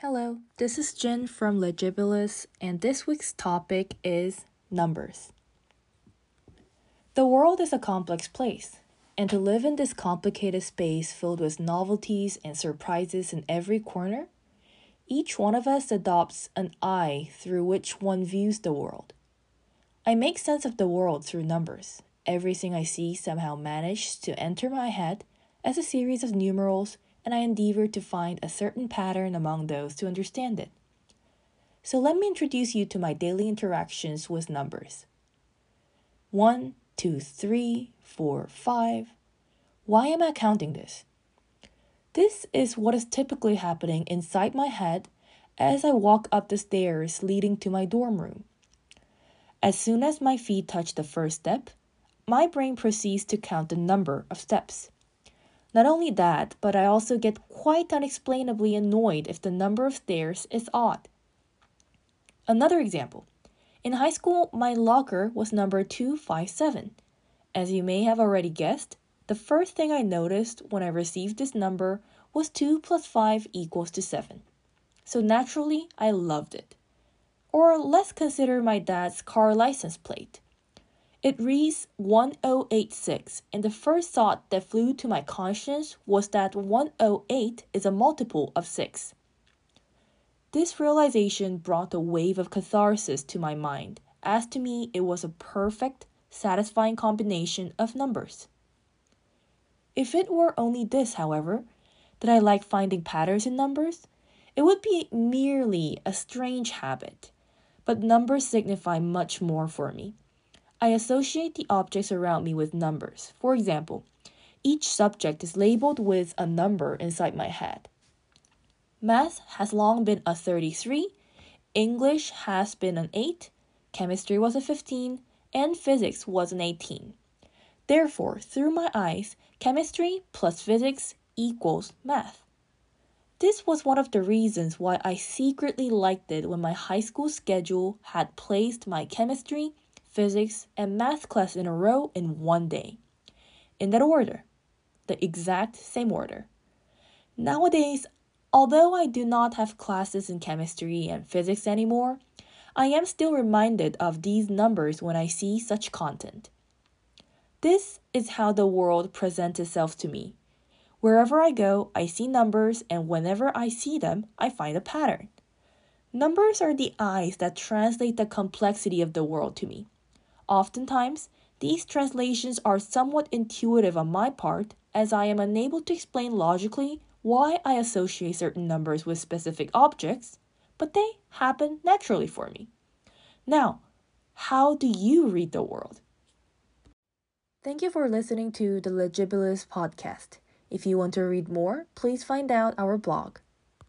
Hello, this is Jen from Legibilis, and this week's topic is numbers. The world is a complex place, and to live in this complicated space filled with novelties and surprises in every corner, each one of us adopts an eye through which one views the world. I make sense of the world through numbers. Everything I see somehow manages to enter my head as a series of numerals and I endeavor to find a certain pattern among those to understand it. So let me introduce you to my daily interactions with numbers. 1, 2, 3, 4, 5. Why am I counting this? This is what is typically happening inside my head as I walk up the stairs leading to my dorm room. As soon as my feet touch the first step, my brain proceeds to count the number of steps. Not only that, but I also get quite unexplainably annoyed if the number of stairs is odd. Another example. In high school, my locker was number 257. As you may have already guessed, the first thing I noticed when I received this number was 2 plus 5 equals to 7. So naturally, I loved it. Or let's consider my dad's car license plate. It reads 1086, and the first thought that flew to my conscience was that 108 is a multiple of 6. This realization brought a wave of catharsis to my mind, as to me it was a perfect, satisfying combination of numbers. If it were only this, however, that I like finding patterns in numbers, it would be merely a strange habit. But numbers signify much more for me. I associate the objects around me with numbers. For example, each subject is labeled with a number inside my head. Math has long been a 33, English has been an 8, chemistry was a 15, and physics was an 18. Therefore, through my eyes, chemistry plus physics equals math. This was one of the reasons why I secretly liked it when my high school schedule had placed my chemistry physics, and math class in a row in one day. In that order, the exact same order. Nowadays, although I do not have classes in chemistry and physics anymore, I am still reminded of these numbers when I see such content. This is how the world presents itself to me. Wherever I go, I see numbers, and whenever I see them, I find a pattern. Numbers are the eyes that translate the complexity of the world to me. Oftentimes, these translations are somewhat intuitive on my part, as I am unable to explain logically why I associate certain numbers with specific objects, but they happen naturally for me. Now, how do you read the world? Thank you for listening to the Legibilis podcast. If you want to read more, please find out our blog.